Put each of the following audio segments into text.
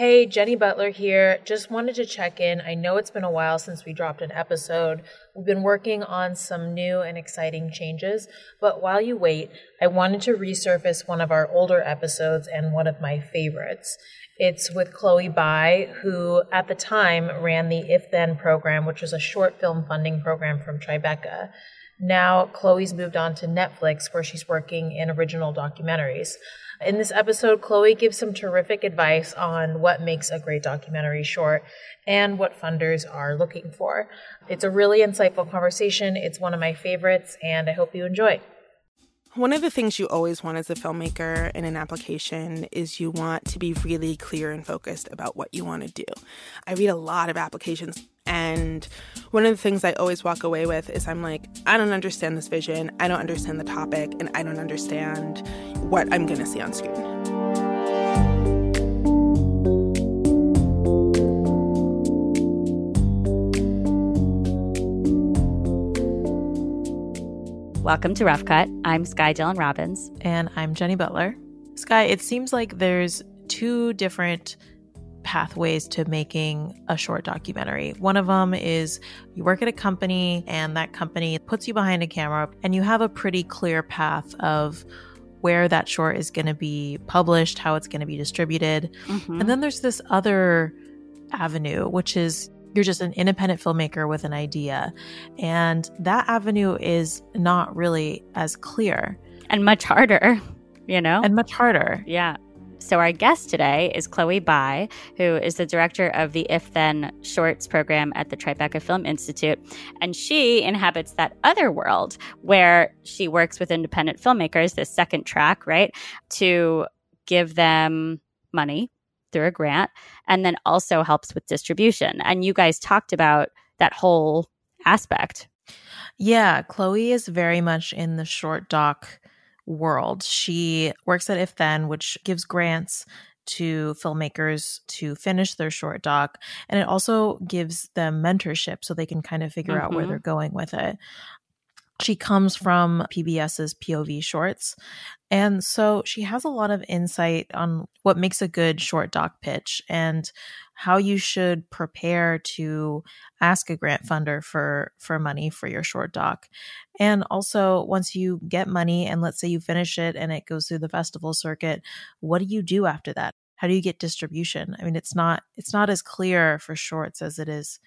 Hey, Jenny Butler here. Just wanted to check in. I know it's been a while since we dropped an episode. We've been working on some new and exciting changes, but while you wait, I wanted to resurface one of our older episodes and one of my favorites. It's with Chloe Bai, who at the time ran the If Then program, which was a short film funding program from Tribeca. Now, Chloe's moved on to Netflix, where she's working in original documentaries. In this episode, Chloe gives some terrific advice on what makes a great documentary short and what funders are looking for. It's a really insightful conversation. It's one of my favorites, and I hope you enjoy. One of the things you always want as a filmmaker in an application is you want to be really clear and focused about what you want to do. I read a lot of applications and one of the things I always walk away with is I'm like, I don't understand this vision, I don't understand the topic, and I don't understand what I'm going to see on screen. Welcome to Rough Cut. I'm Sky Dylan Robbins. And I'm Jenny Butler. Sky, it seems like there's two different pathways to making a short documentary. One of them is you work at a company and that company puts you behind a camera and you have a pretty clear path of where that short is going to be published, how it's going to be distributed. Mm-hmm. And then there's this other avenue, which is you're just an independent filmmaker with an idea. And that avenue is not really as clear. And much harder, you know? And much harder. Yeah. So, our guest today is Chloe Bai, who is the director of the If Then Shorts program at the Tribeca Film Institute. And she inhabits that other world where she works with independent filmmakers, this second track, right, to give them money through a grant and then also helps with distribution. And you guys talked about that whole aspect. Yeah, Chloe is very much in the short doc world. She works at If Then, which gives grants to filmmakers to finish their short doc. And it also gives them mentorship so they can kind of figure mm-hmm. out where mm-hmm. they're going with it. She comes from PBS's POV shorts. And so she has a lot of insight on what makes a good short doc pitch and how you should prepare to ask a grant funder for for money for your short doc. And also once you get money and let's say you finish it and it goes through the festival circuit, what do you do after that? How do you get distribution? I mean, it's not it's not as clear for shorts as it is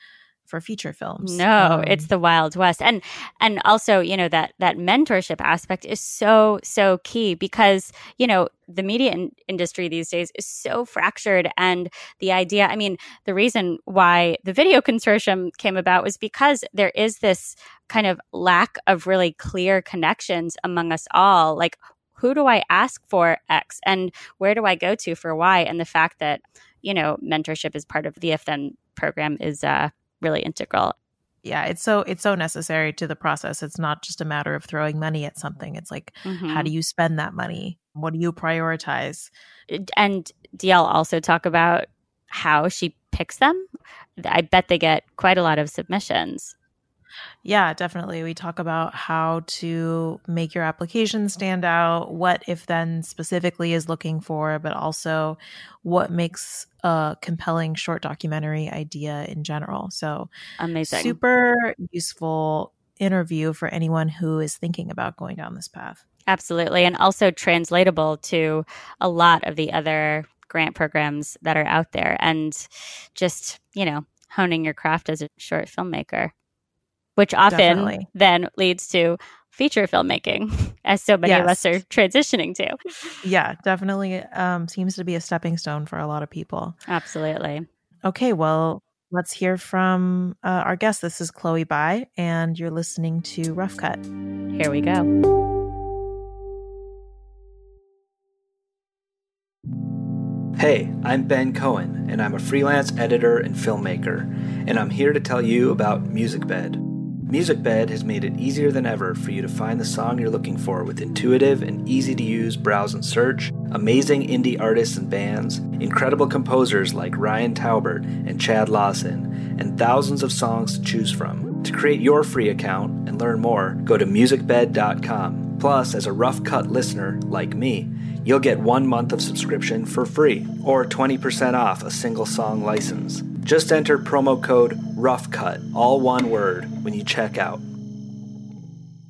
for feature films. No, um, it's the Wild West. And and also, you know, that that mentorship aspect is so so key because, you know, the media in- industry these days is so fractured and the idea, I mean, the reason why the video consortium came about was because there is this kind of lack of really clear connections among us all. Like who do I ask for X and where do I go to for Y? And the fact that, you know, mentorship is part of the If Then program is uh really integral. Yeah it's so it's so necessary to the process. It's not just a matter of throwing money at something. It's like mm-hmm. how do you spend that money? What do you prioritize? And dl also talk about how she picks them. I bet they get quite a lot of submissions yeah, definitely. We talk about how to make your application stand out, what if then specifically is looking for, but also what makes a compelling short documentary idea in general. So, amazing. Super useful interview for anyone who is thinking about going down this path. Absolutely. And also translatable to a lot of the other grant programs that are out there and just, you know, honing your craft as a short filmmaker which often Definitely. then leads to feature filmmaking, as so many yes. of us are transitioning to. Yeah, definitely um, seems to be a stepping stone for a lot of people. Absolutely. Okay, well, let's hear from uh, our guest. This is Chloe Bai, and you're listening to Rough Cut. Here we go. Hey, I'm Ben Cohen, and I'm a freelance editor and filmmaker, and I'm here to tell you about MusicBed. MusicBed has made it easier than ever for you to find the song you're looking for with intuitive and easy to use browse and search, amazing indie artists and bands, incredible composers like Ryan Taubert and Chad Lawson, and thousands of songs to choose from. To create your free account and learn more, go to musicbed.com. Plus, as a rough cut listener like me, You'll get one month of subscription for free or 20% off a single song license. Just enter promo code ROUGHCUT, all one word, when you check out.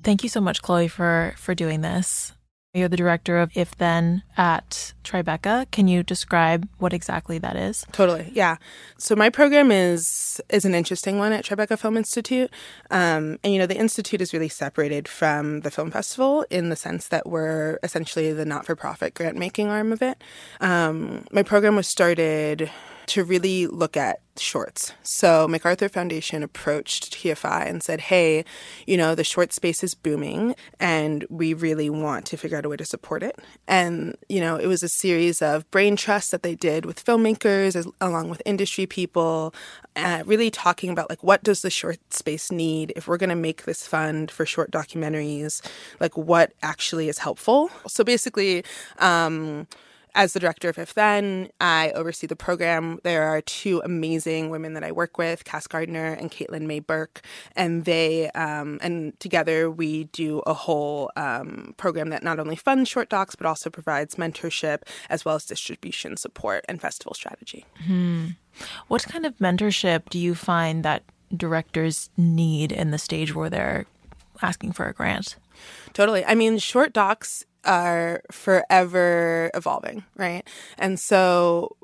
Thank you so much, Chloe, for for doing this. You're the director of If Then at Tribeca. Can you describe what exactly that is? Totally, yeah. So my program is is an interesting one at Tribeca Film Institute, um, and you know the institute is really separated from the film festival in the sense that we're essentially the not for profit grant making arm of it. Um, my program was started to really look at shorts. So MacArthur Foundation approached TFI and said, "Hey, you know, the short space is booming and we really want to figure out a way to support it." And, you know, it was a series of brain trusts that they did with filmmakers as, along with industry people, uh, really talking about like what does the short space need if we're going to make this fund for short documentaries, like what actually is helpful. So basically, um, as the director of If Then, I oversee the program. There are two amazing women that I work with, Cass Gardner and Caitlin Mae Burke, and they um, and together we do a whole um, program that not only funds short docs but also provides mentorship as well as distribution support and festival strategy. Hmm. What kind of mentorship do you find that directors need in the stage where they're asking for a grant? Totally. I mean, short docs are forever evolving, right? And so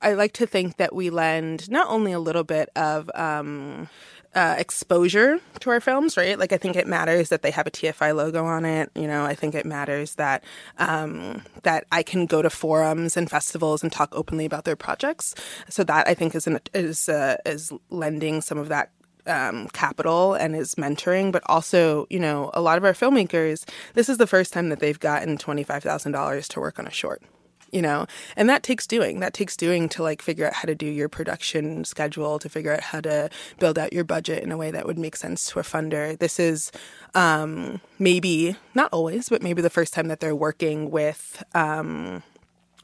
I like to think that we lend not only a little bit of um, uh, exposure to our films, right? Like I think it matters that they have a TFI logo on it. You know, I think it matters that um, that I can go to forums and festivals and talk openly about their projects. So that I think is an, is uh, is lending some of that um, capital and is mentoring, but also, you know, a lot of our filmmakers, this is the first time that they've gotten $25,000 to work on a short, you know, and that takes doing. That takes doing to like figure out how to do your production schedule, to figure out how to build out your budget in a way that would make sense to a funder. This is um, maybe, not always, but maybe the first time that they're working with, um,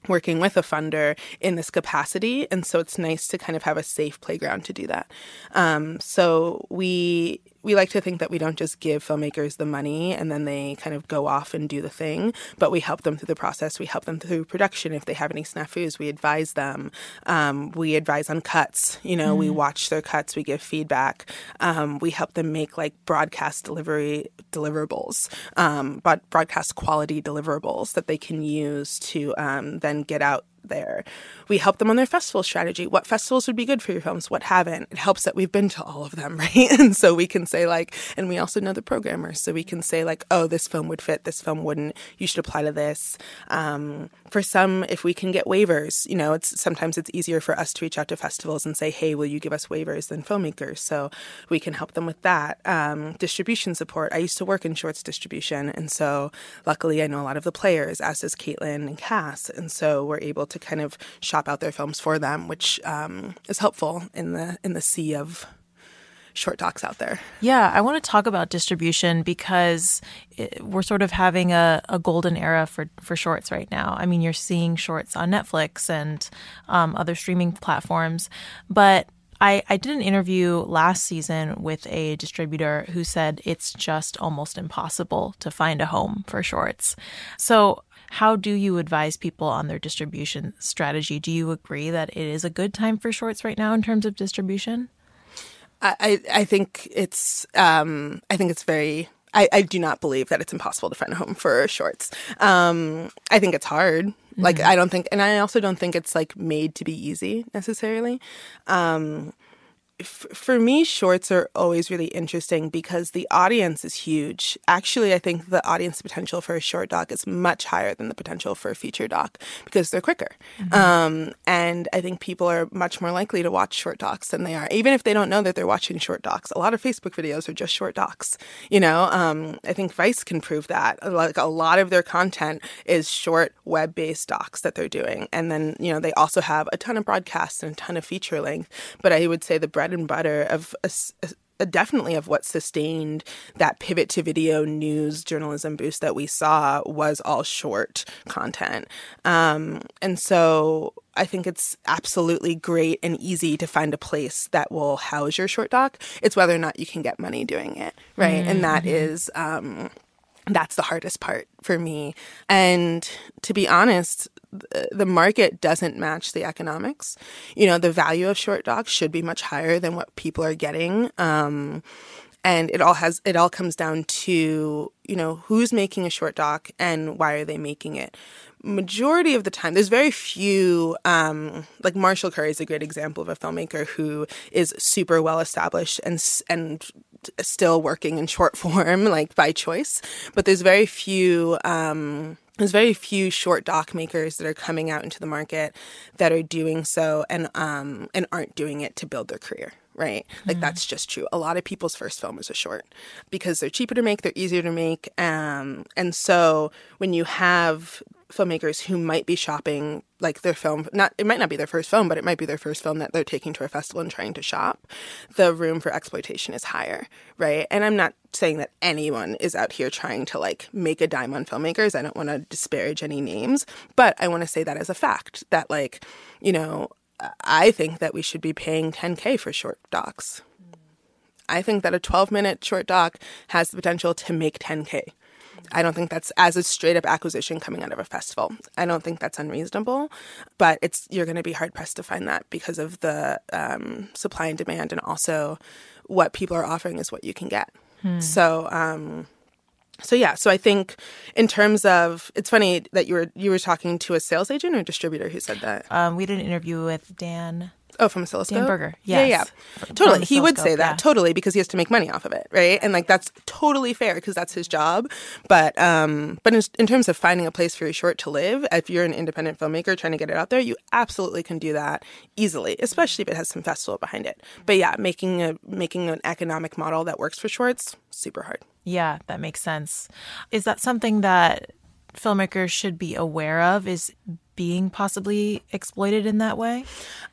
working with a funder in this capacity. And so it's nice to kind of have a safe playground to do that. Um, so we we like to think that we don't just give filmmakers the money and then they kind of go off and do the thing, but we help them through the process. We help them through production. If they have any snafus, we advise them. Um, we advise on cuts. You know, mm. we watch their cuts. We give feedback. Um, we help them make like broadcast delivery deliverables, um, but broadcast quality deliverables that they can use to um, then get out there. We help them on their festival strategy. What festivals would be good for your films? What haven't? It helps that we've been to all of them, right? And so we can say like, and we also know the programmers, so we can say like, oh, this film would fit, this film wouldn't. You should apply to this. Um, for some, if we can get waivers, you know, it's sometimes it's easier for us to reach out to festivals and say, hey, will you give us waivers than filmmakers? So we can help them with that. Um, distribution support. I used to work in shorts distribution, and so luckily I know a lot of the players, as does Caitlin and Cass, and so we're able to to kind of shop out their films for them, which um, is helpful in the in the sea of short docs out there. Yeah, I want to talk about distribution because it, we're sort of having a, a, golden era for, for shorts right now. I mean, you're seeing shorts on Netflix and um, other streaming platforms, but I, I did an interview last season with a distributor who said it's just almost impossible to find a home for shorts. So how do you advise people on their distribution strategy? Do you agree that it is a good time for shorts right now in terms of distribution? I, I think it's um, I think it's very I, I, do not believe that it's impossible to find a home for shorts. Um, I think it's hard. Mm-hmm. Like I don't think, and I also don't think it's like made to be easy necessarily. Um, for me, shorts are always really interesting because the audience is huge. Actually, I think the audience potential for a short doc is much higher than the potential for a feature doc because they're quicker. Mm-hmm. Um, and I think people are much more likely to watch short docs than they are, even if they don't know that they're watching short docs. A lot of Facebook videos are just short docs. You know, um, I think Vice can prove that. Like a lot of their content is short web based docs that they're doing. And then, you know, they also have a ton of broadcasts and a ton of feature length. But I would say the bread and butter of a, a, definitely of what sustained that pivot to video news journalism boost that we saw was all short content. Um, and so I think it's absolutely great and easy to find a place that will house your short doc. It's whether or not you can get money doing it, right? Mm-hmm. And that mm-hmm. Um, that's the hardest part for me. And to be honest, the market doesn't match the economics. You know, the value of short docs should be much higher than what people are getting. Um, and it all has it all comes down to you know who's making a short doc and why are they making it majority of the time there's very few um, like marshall curry is a great example of a filmmaker who is super well established and and still working in short form like by choice but there's very few um, there's very few short doc makers that are coming out into the market that are doing so and um, and aren't doing it to build their career right? Like mm-hmm. that's just true. A lot of people's first film is a short because they're cheaper to make, they're easier to make, um, and so when you have filmmakers who might be shopping like their film not it might not be their first film but it might be their first film that they're taking to a festival and trying to shop the room for exploitation is higher right and i'm not saying that anyone is out here trying to like make a dime on filmmakers i don't want to disparage any names but i want to say that as a fact that like you know I think that we should be paying 10K for short docs. I think that a 12 minute short doc has the potential to make 10K. I don't think that's as a straight up acquisition coming out of a festival. I don't think that's unreasonable, but it's you're going to be hard pressed to find that because of the um, supply and demand, and also what people are offering is what you can get. Hmm. So um, so yeah, so I think in terms of it's funny that you were you were talking to a sales agent or distributor who said that. Um, we did an interview with Dan. Oh, from Oscilloscope? Dan Berger. Yes. Yeah, yeah. Totally. He would say that. Yeah. Totally because he has to make money off of it, right? And like that's totally fair because that's his job. But um but in, in terms of finding a place for your short to live, if you're an independent filmmaker trying to get it out there, you absolutely can do that easily, especially if it has some festival behind it. But yeah, making a making an economic model that works for shorts, super hard. Yeah, that makes sense. Is that something that filmmakers should be aware of? Is being possibly exploited in that way?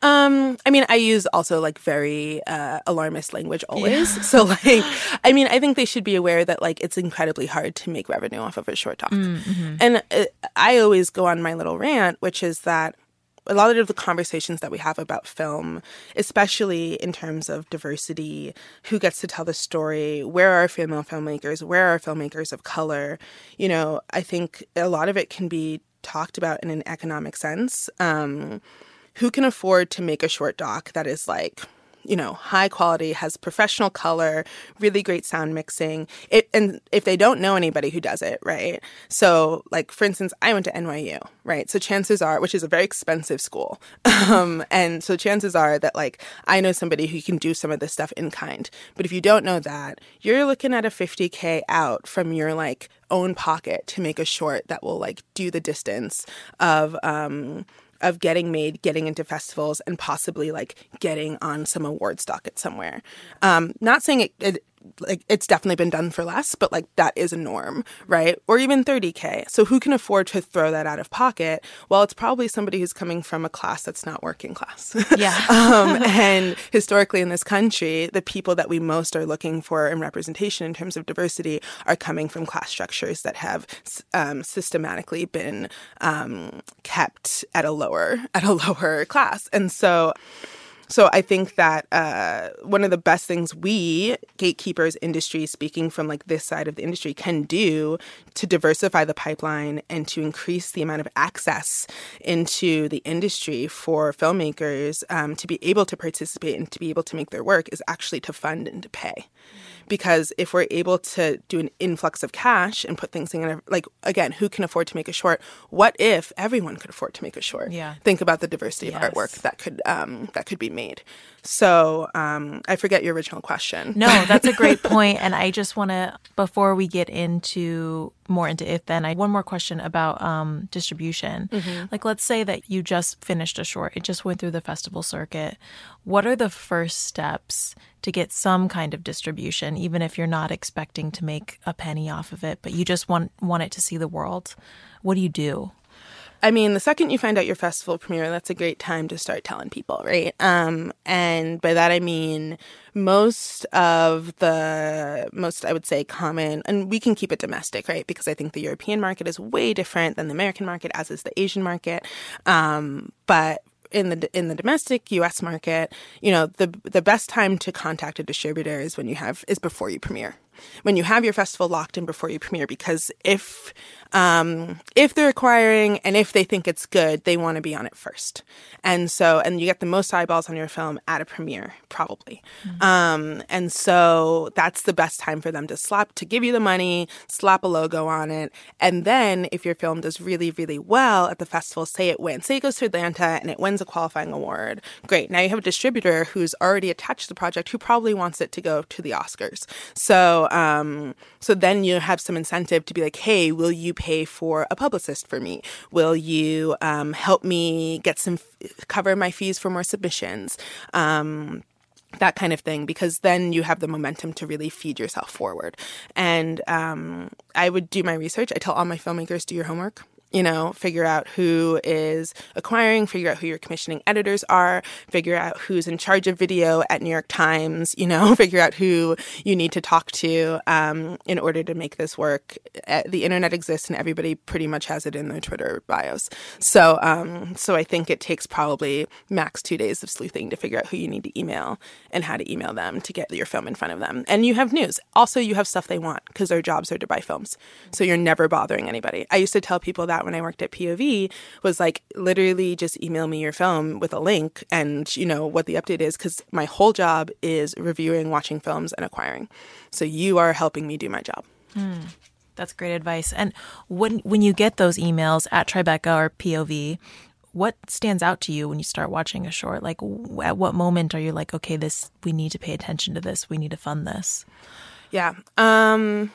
Um, I mean, I use also like very uh, alarmist language always. Yeah. So, like, I mean, I think they should be aware that like it's incredibly hard to make revenue off of a short doc. Mm-hmm. And uh, I always go on my little rant, which is that a lot of the conversations that we have about film, especially in terms of diversity, who gets to tell the story, where are female filmmakers, where are filmmakers of color, you know, I think a lot of it can be talked about in an economic sense. Um, who can afford to make a short doc that is like you know, high quality, has professional color, really great sound mixing. It, and if they don't know anybody who does it, right? So, like, for instance, I went to NYU, right? So chances are, which is a very expensive school. Um, and so chances are that, like, I know somebody who can do some of this stuff in kind. But if you don't know that, you're looking at a 50K out from your, like, own pocket to make a short that will, like, do the distance of, um, of getting made, getting into festivals, and possibly like getting on some awards docket somewhere. Um, not saying it, it like it's definitely been done for less, but like that is a norm, right? Or even 30K. So who can afford to throw that out of pocket? Well, it's probably somebody who's coming from a class that's not working class. Yeah. um, and historically in this country, the people that we most are looking for in representation in terms of diversity are coming from class structures that have um, systematically been um, kept at a lower at a lower class. And so so I think that uh, one of the best things we gatekeepers industry, speaking from like this side of the industry, can do to diversify the pipeline and to increase the amount of access into the industry for filmmakers um, to be able to participate and to be able to make their work is actually to fund and to pay because if we're able to do an influx of cash and put things in a, like again who can afford to make a short? What if everyone could afford to make a short? Yeah. Think about the diversity yes. of artwork that could um, that could be made. So um, i forget your original question. No that's a great point and i just want to before we get into more into if then i one more question about um, distribution mm-hmm. like let's say that you just finished a short it just went through the festival circuit what are the first steps to get some kind of distribution, even if you're not expecting to make a penny off of it, but you just want want it to see the world. What do you do? I mean, the second you find out your festival premiere, that's a great time to start telling people, right? Um, and by that I mean most of the most I would say common, and we can keep it domestic, right? Because I think the European market is way different than the American market, as is the Asian market. Um, but in the in the domestic U.S. market, you know, the the best time to contact a distributor is when you have is before you premiere. When you have your festival locked in before you premiere because if um, if they're acquiring and if they think it's good, they want to be on it first. And so, and you get the most eyeballs on your film at a premiere, probably. Mm-hmm. Um, and so that's the best time for them to slap, to give you the money, slap a logo on it. And then if your film does really, really well at the festival, say it wins, say it goes to Atlanta and it wins a qualifying award. Great. Now you have a distributor who's already attached to the project who probably wants it to go to the Oscars. So, um, so then you have some incentive to be like, hey, will you pay for a publicist for me? Will you um, help me get some, cover my fees for more submissions? Um, that kind of thing because then you have the momentum to really feed yourself forward and um, i would do my research i tell all my filmmakers do your homework you know, figure out who is acquiring, figure out who your commissioning editors are, figure out who's in charge of video at New York Times, you know, figure out who you need to talk to um, in order to make this work. Uh, the internet exists and everybody pretty much has it in their Twitter bios. So, um, so I think it takes probably max two days of sleuthing to figure out who you need to email and how to email them to get your film in front of them. And you have news. Also, you have stuff they want because their jobs are to buy films. So you're never bothering anybody. I used to tell people that when I worked at POV was like literally just email me your film with a link and you know what the update is because my whole job is reviewing, watching films, and acquiring. So you are helping me do my job. Mm, that's great advice. And when when you get those emails at Tribeca or POV, what stands out to you when you start watching a short? Like, at what moment are you like, okay, this we need to pay attention to this, we need to fund this? Yeah. Um,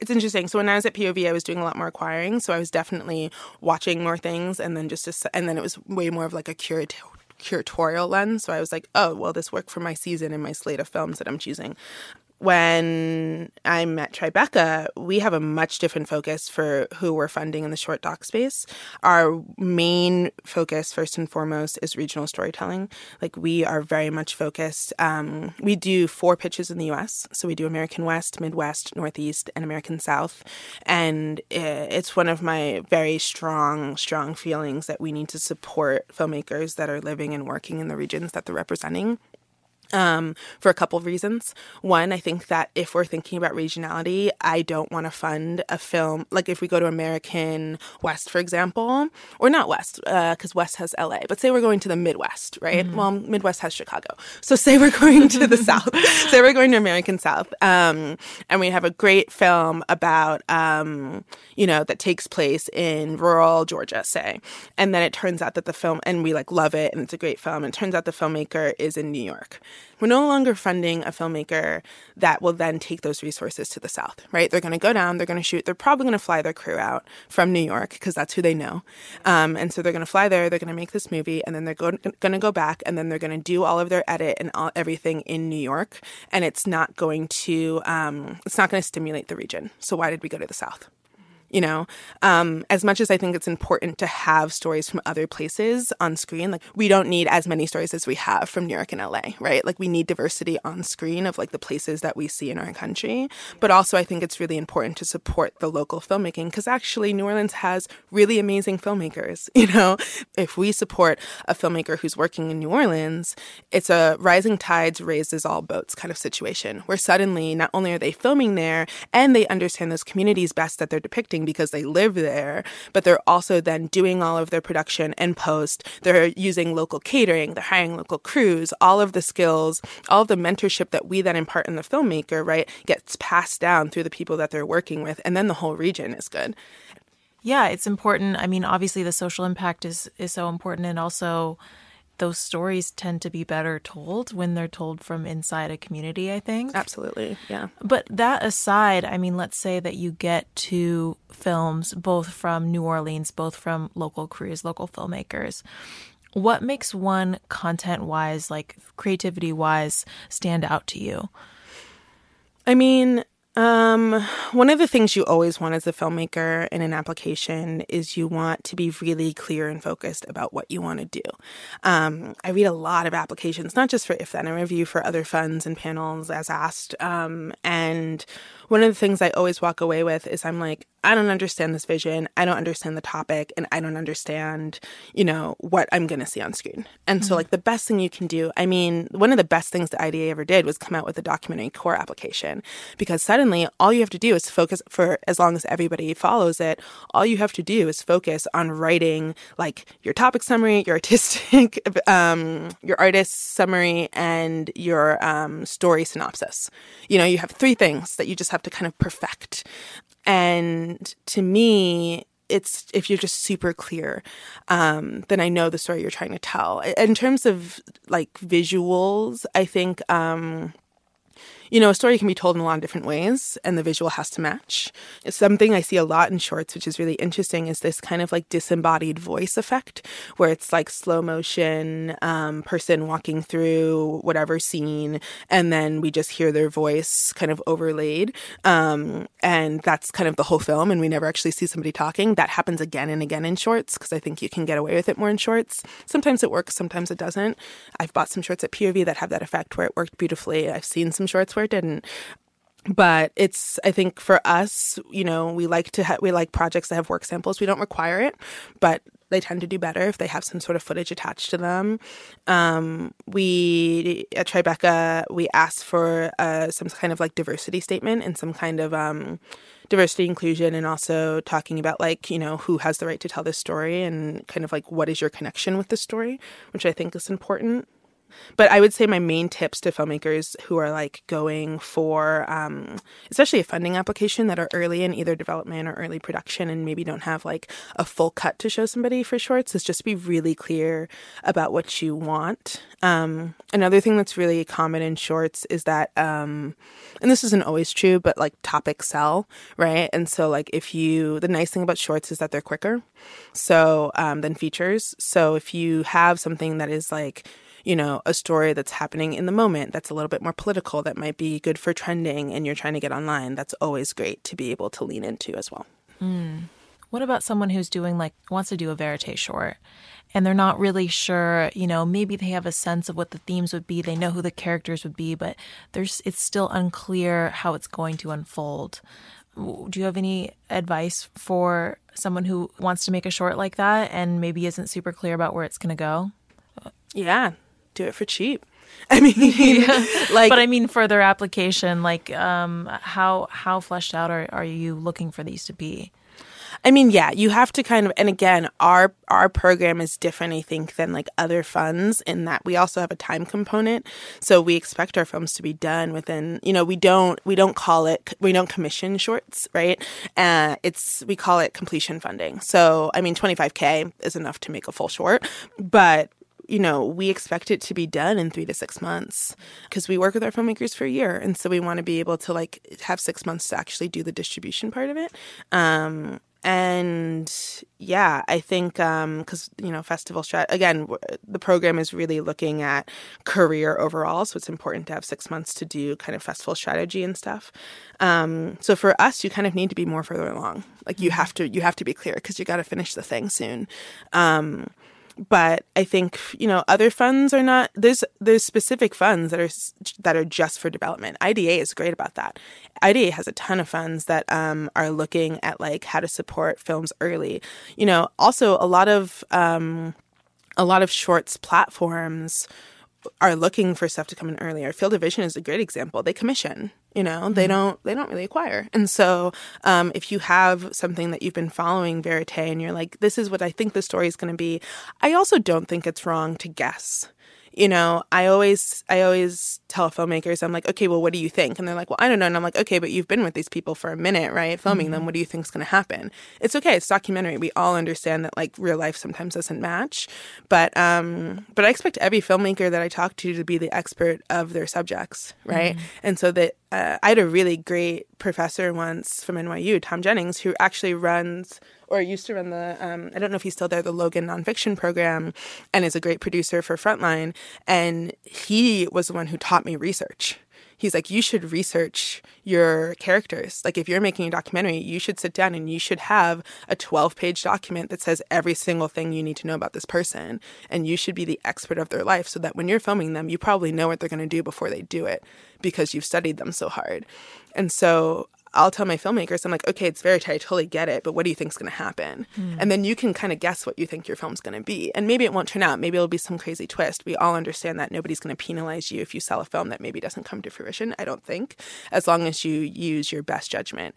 it's interesting. So when I was at POV, I was doing a lot more acquiring. So I was definitely watching more things, and then just and then it was way more of like a curatorial curatorial lens. So I was like, oh, well, this worked for my season and my slate of films that I'm choosing when I'm at Tribeca, we have a much different focus for who we're funding in the short doc space. Our main focus, first and foremost, is regional storytelling. Like we are very much focused. Um, we do four pitches in the U.S., so we do American West, Midwest, Northeast, and American South. And it's one of my very strong, strong feelings that we need to support filmmakers that are living and working in the regions that they're representing um, for a couple of reasons. One, I think that if we're thinking about regionality, I don't want to fund a film like if we go to American West, for example, or not West, because uh, West has LA, but say we're going to the Midwest, right? Mm-hmm. Well, Midwest has Chicago. So say we're going to the South, say we're going to American South, um, and we have a great film about, um, you know, that takes place in rural Georgia, say, and then it turns out that the film, and we like love it, and it's a great film, and it turns out the filmmaker is in New York. We're no longer funding a filmmaker that will then take those resources to the South, right? They're going to go down, they're going to shoot, they're probably going to fly their crew out from New York because that's who they know. Um, and so they're going to fly there, they're going to make this movie, and then they're going to go back and then they're going to do all of their edit and all, everything in New York. And it's not going to, um, it's not going to stimulate the region. So why did we go to the South? You know? Um, as much as i think it's important to have stories from other places on screen like we don't need as many stories as we have from new york and la right? Like we need diversity on screen of like the places that we see in our country. But also i think it's really important to support the local filmmaking because actually new orleans has really amazing filmmakers you know? If we support a filmmaker who's working in new orleans it's a rising tides raises all boats kind of situation where suddenly not only are they filming there and they understand those communities best that they're depicting because they live there, but they're also then doing all of their production and post. They're using local catering, they're hiring local crews, all of the skills, all of the mentorship that we then impart in the filmmaker, right, gets passed down through the people that they're working with, and then the whole region is good. Yeah, it's important. I mean, obviously the social impact is is so important and also those stories tend to be better told when they're told from inside a community, I think. Absolutely. Yeah. But that aside, I mean, let's say that you get two films, both from New Orleans, both from local crews, local filmmakers. What makes one content wise, like creativity wise, stand out to you? I mean, um, one of the things you always want as a filmmaker in an application is you want to be really clear and focused about what you want to do. Um, I read a lot of applications, not just for If Then, I review for other funds and panels as asked. Um, and one of the things I always walk away with is I'm like, I don't understand this vision, I don't understand the topic, and I don't understand, you know, what I'm going to see on screen. And mm-hmm. so, like, the best thing you can do, I mean, one of the best things that IDA ever did was come out with a documentary core application because suddenly all you have to do is focus for as long as everybody follows it, all you have to do is focus on writing like your topic summary, your artistic, um, your artist summary, and your um, story synopsis. You know, you have three things that you just have to kind of perfect. And to me, it's if you're just super clear, um, then I know the story you're trying to tell. In terms of like visuals, I think um, you know, a story can be told in a lot of different ways, and the visual has to match. It's something I see a lot in shorts, which is really interesting, is this kind of like disembodied voice effect, where it's like slow motion um, person walking through whatever scene, and then we just hear their voice kind of overlaid, um, and that's kind of the whole film, and we never actually see somebody talking. That happens again and again in shorts because I think you can get away with it more in shorts. Sometimes it works, sometimes it doesn't. I've bought some shorts at POV that have that effect where it worked beautifully. I've seen some shorts where didn't. But it's i think for us you know we like to ha- we like projects that have work samples. We don't require it but they tend to do better if they have some sort of footage attached to them. Um, we at tribeca we asked for uh, some kind of like diversity statement and some kind of um, diversity inclusion and also talking about like you know who has the right to tell this story and kind of like what is your connection with the story which i think is important but I would say my main tips to filmmakers who are like going for, um, especially a funding application that are early in either development or early production and maybe don't have like a full cut to show somebody for shorts is just be really clear about what you want. Um, another thing that's really common in shorts is that, um, and this isn't always true, but like topics sell, right? And so like if you, the nice thing about shorts is that they're quicker, so um, than features. So if you have something that is like you know, a story that's happening in the moment that's a little bit more political that might be good for trending and you're trying to get online, that's always great to be able to lean into as well. Mm. What about someone who's doing like wants to do a verite short and they're not really sure, you know, maybe they have a sense of what the themes would be, they know who the characters would be, but there's it's still unclear how it's going to unfold. Do you have any advice for someone who wants to make a short like that and maybe isn't super clear about where it's going to go? Yeah, do it for cheap. I mean, yeah. like, but I mean, for their application, like, um, how how fleshed out are are you looking for these to be? I mean, yeah, you have to kind of, and again, our our program is different, I think, than like other funds in that we also have a time component. So we expect our films to be done within, you know, we don't we don't call it we don't commission shorts, right? Uh, it's we call it completion funding. So I mean, twenty five k is enough to make a full short, but you know, we expect it to be done in three to six months because we work with our filmmakers for a year. And so we want to be able to like have six months to actually do the distribution part of it. Um, and yeah, I think because um, you know festival strat again, w- the program is really looking at career overall, so it's important to have six months to do kind of festival strategy and stuff. Um, so for us, you kind of need to be more further along. Like you have to you have to be clear because you got to finish the thing soon. Um, but I think you know other funds are not there's there's specific funds that are that are just for development. IDA is great about that. IDA has a ton of funds that um, are looking at like how to support films early. You know, also a lot of um, a lot of shorts platforms are looking for stuff to come in earlier. Field of Vision is a great example. They commission, you know, mm-hmm. they don't they don't really acquire. And so um, if you have something that you've been following verite and you're like, this is what I think the story is going to be, I also don't think it's wrong to guess you know, I always I always tell filmmakers, I'm like, okay, well, what do you think? And they're like, well, I don't know. And I'm like, okay, but you've been with these people for a minute, right? Filming mm-hmm. them. What do you think is going to happen? It's okay. It's documentary. We all understand that like real life sometimes doesn't match, but um, but I expect every filmmaker that I talk to to be the expert of their subjects, right? Mm-hmm. And so that uh, I had a really great professor once from NYU, Tom Jennings, who actually runs or used to run the um, I don't know if he's still there the Logan nonfiction program and is a great producer for Frontline and he was the one who taught me research he's like, you should research your characters. Like, if you're making a documentary, you should sit down and you should have a 12 page document that says every single thing you need to know about this person. And you should be the expert of their life so that when you're filming them, you probably know what they're going to do before they do it because you've studied them so hard. And so I'll tell my filmmakers, I'm like, okay, it's verite, I totally get it, but what do you think's going to happen? Mm. And then you can kind of guess what you think your film's going to be. And maybe it won't turn out. Maybe it'll be some crazy twist. We all understand that nobody's going to penalize you if you sell a film that maybe doesn't come to fruition. I don't think, as long as you use your best judgment.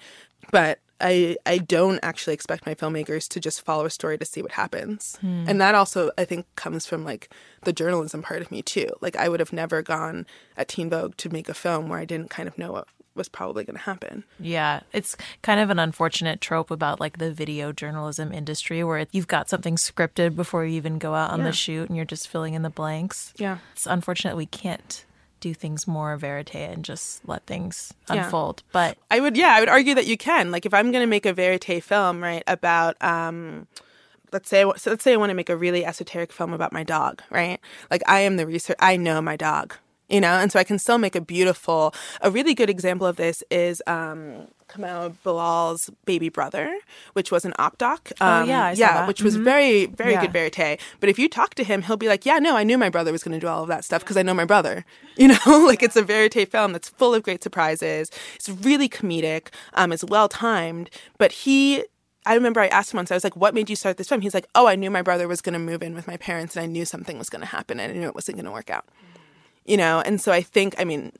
But I I don't actually expect my filmmakers to just follow a story to see what happens. Hmm. And that also I think comes from like the journalism part of me too. Like I would have never gone at Teen Vogue to make a film where I didn't kind of know what was probably going to happen. Yeah, it's kind of an unfortunate trope about like the video journalism industry where you've got something scripted before you even go out on yeah. the shoot and you're just filling in the blanks. Yeah. It's unfortunate we can't do things more verite and just let things unfold. Yeah. But I would, yeah, I would argue that you can. Like, if I'm going to make a verite film, right, about, um, let's say, so let's say I want to make a really esoteric film about my dog, right? Like, I am the research, I know my dog, you know, and so I can still make a beautiful. A really good example of this is um, Kamau Bilal's baby brother, which was an op doc. Um, oh yeah, um, yeah, which was mm-hmm. very very yeah. good verite. But if you talk to him, he'll be like, "Yeah, no, I knew my brother was going to do all of that stuff because I know my brother." You know, like it's a verite film that's full of great surprises. It's really comedic. Um, it's well timed, but he I remember I asked him once, I was like, what made you start this film? He's like, oh, I knew my brother was going to move in with my parents and I knew something was going to happen and I knew it wasn't going to work out you know and so i think i mean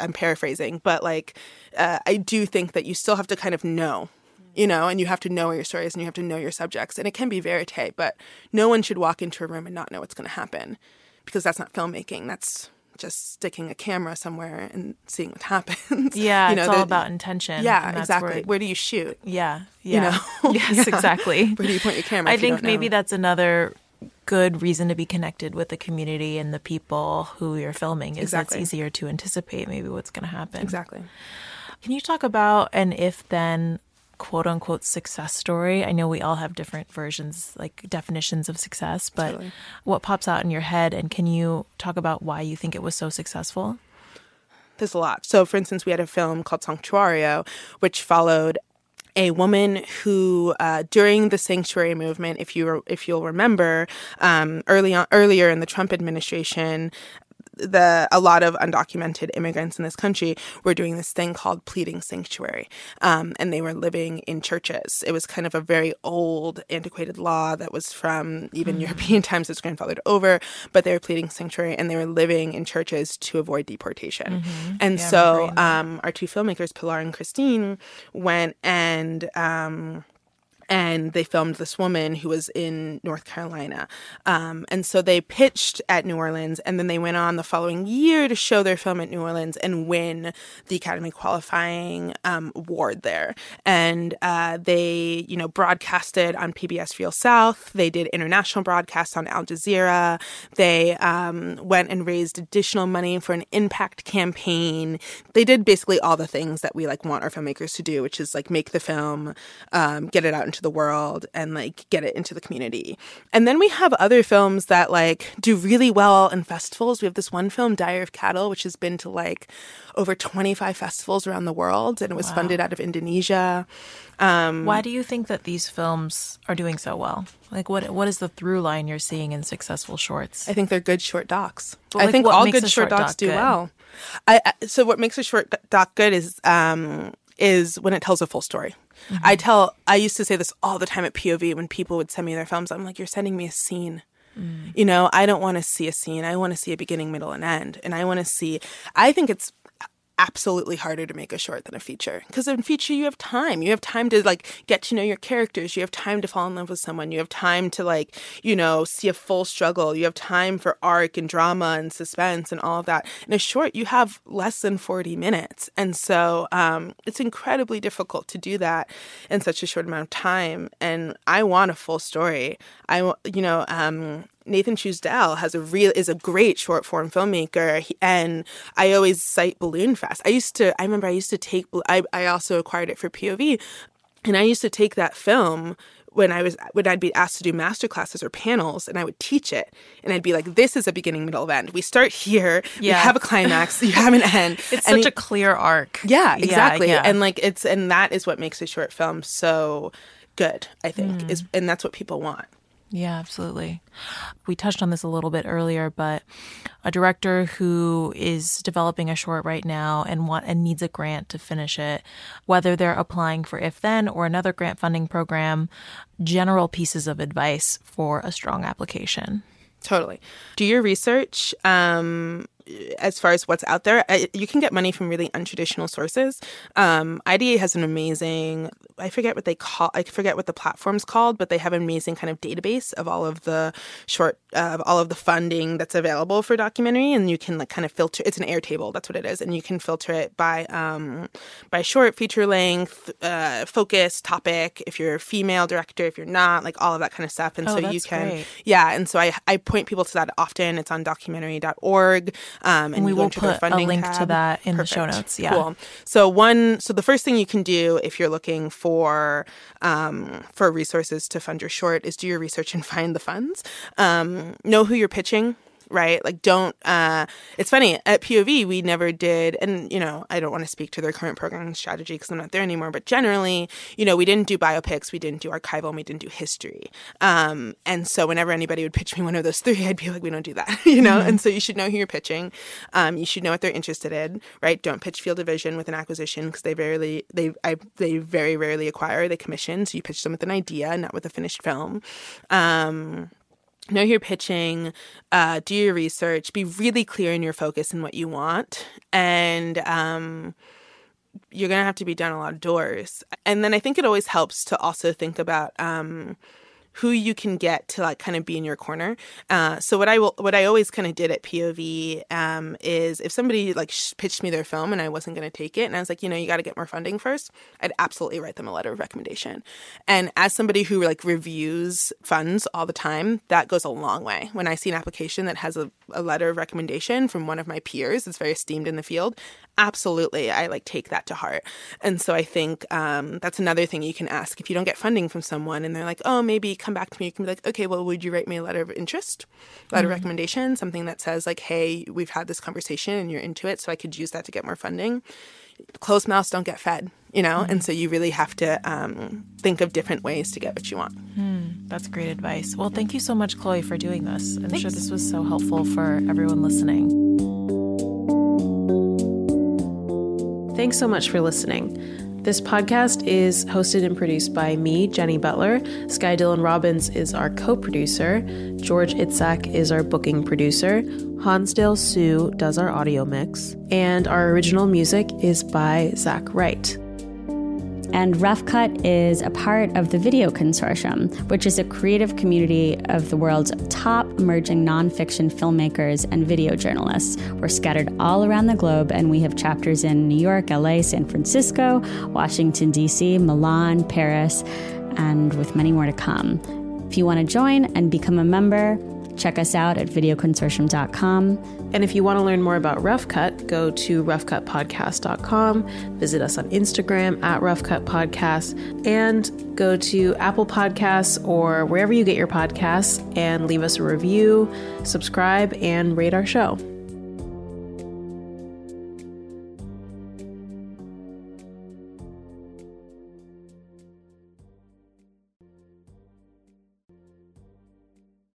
i'm paraphrasing but like uh, i do think that you still have to kind of know you know and you have to know your stories and you have to know your subjects and it can be verite but no one should walk into a room and not know what's going to happen because that's not filmmaking that's just sticking a camera somewhere and seeing what happens. Yeah, you know, it's all the, about intention. Yeah, exactly. Where, where, do you shoot? Yeah, yeah. You know? yes, yeah. exactly. Where do you point your camera? I think maybe that's another good reason to be connected with the community and the people who you're filming is exactly. it's easier to anticipate maybe what's going to happen. Exactly. Can you talk about an if then quote unquote success story? I know we all have different versions, like definitions of success, but totally. what pops out in your head and can you talk about why you think it was so successful? There's a lot. So, for instance, we had a film called Santuario, which followed a woman who, uh, during the sanctuary movement, if you if you'll remember, um, early on, earlier in the Trump administration, the a lot of undocumented immigrants in this country were doing this thing called pleading sanctuary, um, and they were living in churches. It was kind of a very old, antiquated law that was from even mm-hmm. European times. It's grandfathered over, but they were pleading sanctuary and they were living in churches to avoid deportation. Mm-hmm. And yeah, so um, our two filmmakers, Pilar and Christine, went and um, and they filmed this woman who was in North Carolina. Um, and so they pitched at New Orleans, and then they went on the following year to show their film at New Orleans and win the Academy qualifying um, award there. And uh, they, you know, broadcasted on PBS Reel South. They did international broadcasts on Al Jazeera. They um, went and raised additional money for an impact campaign. They did basically all the things that we like want our filmmakers to do, which is like make the film, um, get it out into the world and like get it into the community. And then we have other films that like do really well in festivals. We have this one film, Diary of Cattle, which has been to like over 25 festivals around the world and it was wow. funded out of Indonesia. Um, Why do you think that these films are doing so well? Like, what what is the through line you're seeing in successful shorts? I think they're good short docs. Like, I think all good short, short docs do good? well. I, so what makes a short doc good is um, is when it tells a full story. Mm-hmm. I tell, I used to say this all the time at POV when people would send me their films. I'm like, you're sending me a scene. Mm. You know, I don't want to see a scene. I want to see a beginning, middle, and end. And I want to see, I think it's absolutely harder to make a short than a feature. Because in feature you have time. You have time to like get to know your characters. You have time to fall in love with someone. You have time to like you know see a full struggle. You have time for arc and drama and suspense and all of that. In a short you have less than 40 minutes. And so um, it's incredibly difficult to do that in such a short amount of time. And i want a full story. I you know um, Nathan Truesdell has a real is a great short form filmmaker, and I always cite Balloon Fest. I used to, I remember I used to take, I I also acquired it for POV, and I used to take that film when I was when I'd be asked to do master classes or panels, and I would teach it, and I'd be like, "This is a beginning, middle, end. We start here. Yeah. You have a climax. you have an end. It's and such a clear arc. Yeah, exactly. Yeah, yeah. And like it's and that is what makes a short film so good. I think mm. is and that's what people want. Yeah, absolutely. We touched on this a little bit earlier, but a director who is developing a short right now and want and needs a grant to finish it, whether they're applying for If Then or another grant funding program, general pieces of advice for a strong application. Totally. Do your research. Um, as far as what's out there, you can get money from really untraditional sources. Um, IDA has an amazing, I forget what they call, I forget what the platform's called, but they have an amazing kind of database of all of the short, uh, of all of the funding that's available for documentary, and you can like kind of filter. It's an Airtable, that's what it is, and you can filter it by um, by short, feature length, uh, focus, topic. If you're a female director, if you're not, like all of that kind of stuff, and oh, so you can, great. yeah, and so I I point people to that often. It's on documentary.org. Um, and we will put a link tab. to that in Perfect. the show notes. Yeah. Cool. So one, so the first thing you can do if you're looking for um, for resources to fund your short is do your research and find the funds. Um, know who you're pitching right? Like, don't. Uh, it's funny at POV we never did, and you know, I don't want to speak to their current programming strategy because I'm not there anymore. But generally, you know, we didn't do biopics, we didn't do archival, and we didn't do history. Um, and so whenever anybody would pitch me one of those three, I'd be like, we don't do that, you know. Mm-hmm. And so you should know who you're pitching. Um, you should know what they're interested in, right? Don't pitch field of vision with an acquisition because they rarely they I, they very rarely acquire. They commission, so you pitch them with an idea, not with a finished film. Um, know you're pitching, uh, do your research, be really clear in your focus and what you want, and um, you're gonna have to be down a lot of doors. And then I think it always helps to also think about um, who you can get to like kind of be in your corner. Uh, so what I will, what I always kind of did at POV um, is if somebody like pitched me their film and I wasn't going to take it, and I was like, you know, you got to get more funding first, I'd absolutely write them a letter of recommendation. And as somebody who like reviews funds all the time, that goes a long way. When I see an application that has a, a letter of recommendation from one of my peers that's very esteemed in the field, absolutely, I like take that to heart. And so I think um, that's another thing you can ask if you don't get funding from someone and they're like, oh, maybe come back to me. You can be like, okay, well, would you write me a letter of interest, letter mm-hmm. of recommendation, something that says like, hey, we've had this conversation and you're into it, so I could use that to get more funding. Closed mouths don't get fed, you know, mm-hmm. and so you really have to um, think of different ways to get what you want. Mm, that's great advice. Well, thank you so much, Chloe, for doing this. I'm Thanks. sure this was so helpful for everyone listening. Thanks so much for listening. This podcast is hosted and produced by me, Jenny Butler. Sky Dylan Robbins is our co producer. George Itzak is our booking producer. Hansdale Hsu does our audio mix. And our original music is by Zach Wright. And Rough Cut is a part of the Video Consortium, which is a creative community of the world's top emerging nonfiction filmmakers and video journalists. We're scattered all around the globe, and we have chapters in New York, LA, San Francisco, Washington, D.C., Milan, Paris, and with many more to come. If you want to join and become a member, Check us out at videoconsortium.com. And if you want to learn more about Rough Cut, go to roughcutpodcast.com, visit us on Instagram at Rough Cut Podcast, and go to Apple Podcasts or wherever you get your podcasts and leave us a review, subscribe, and rate our show.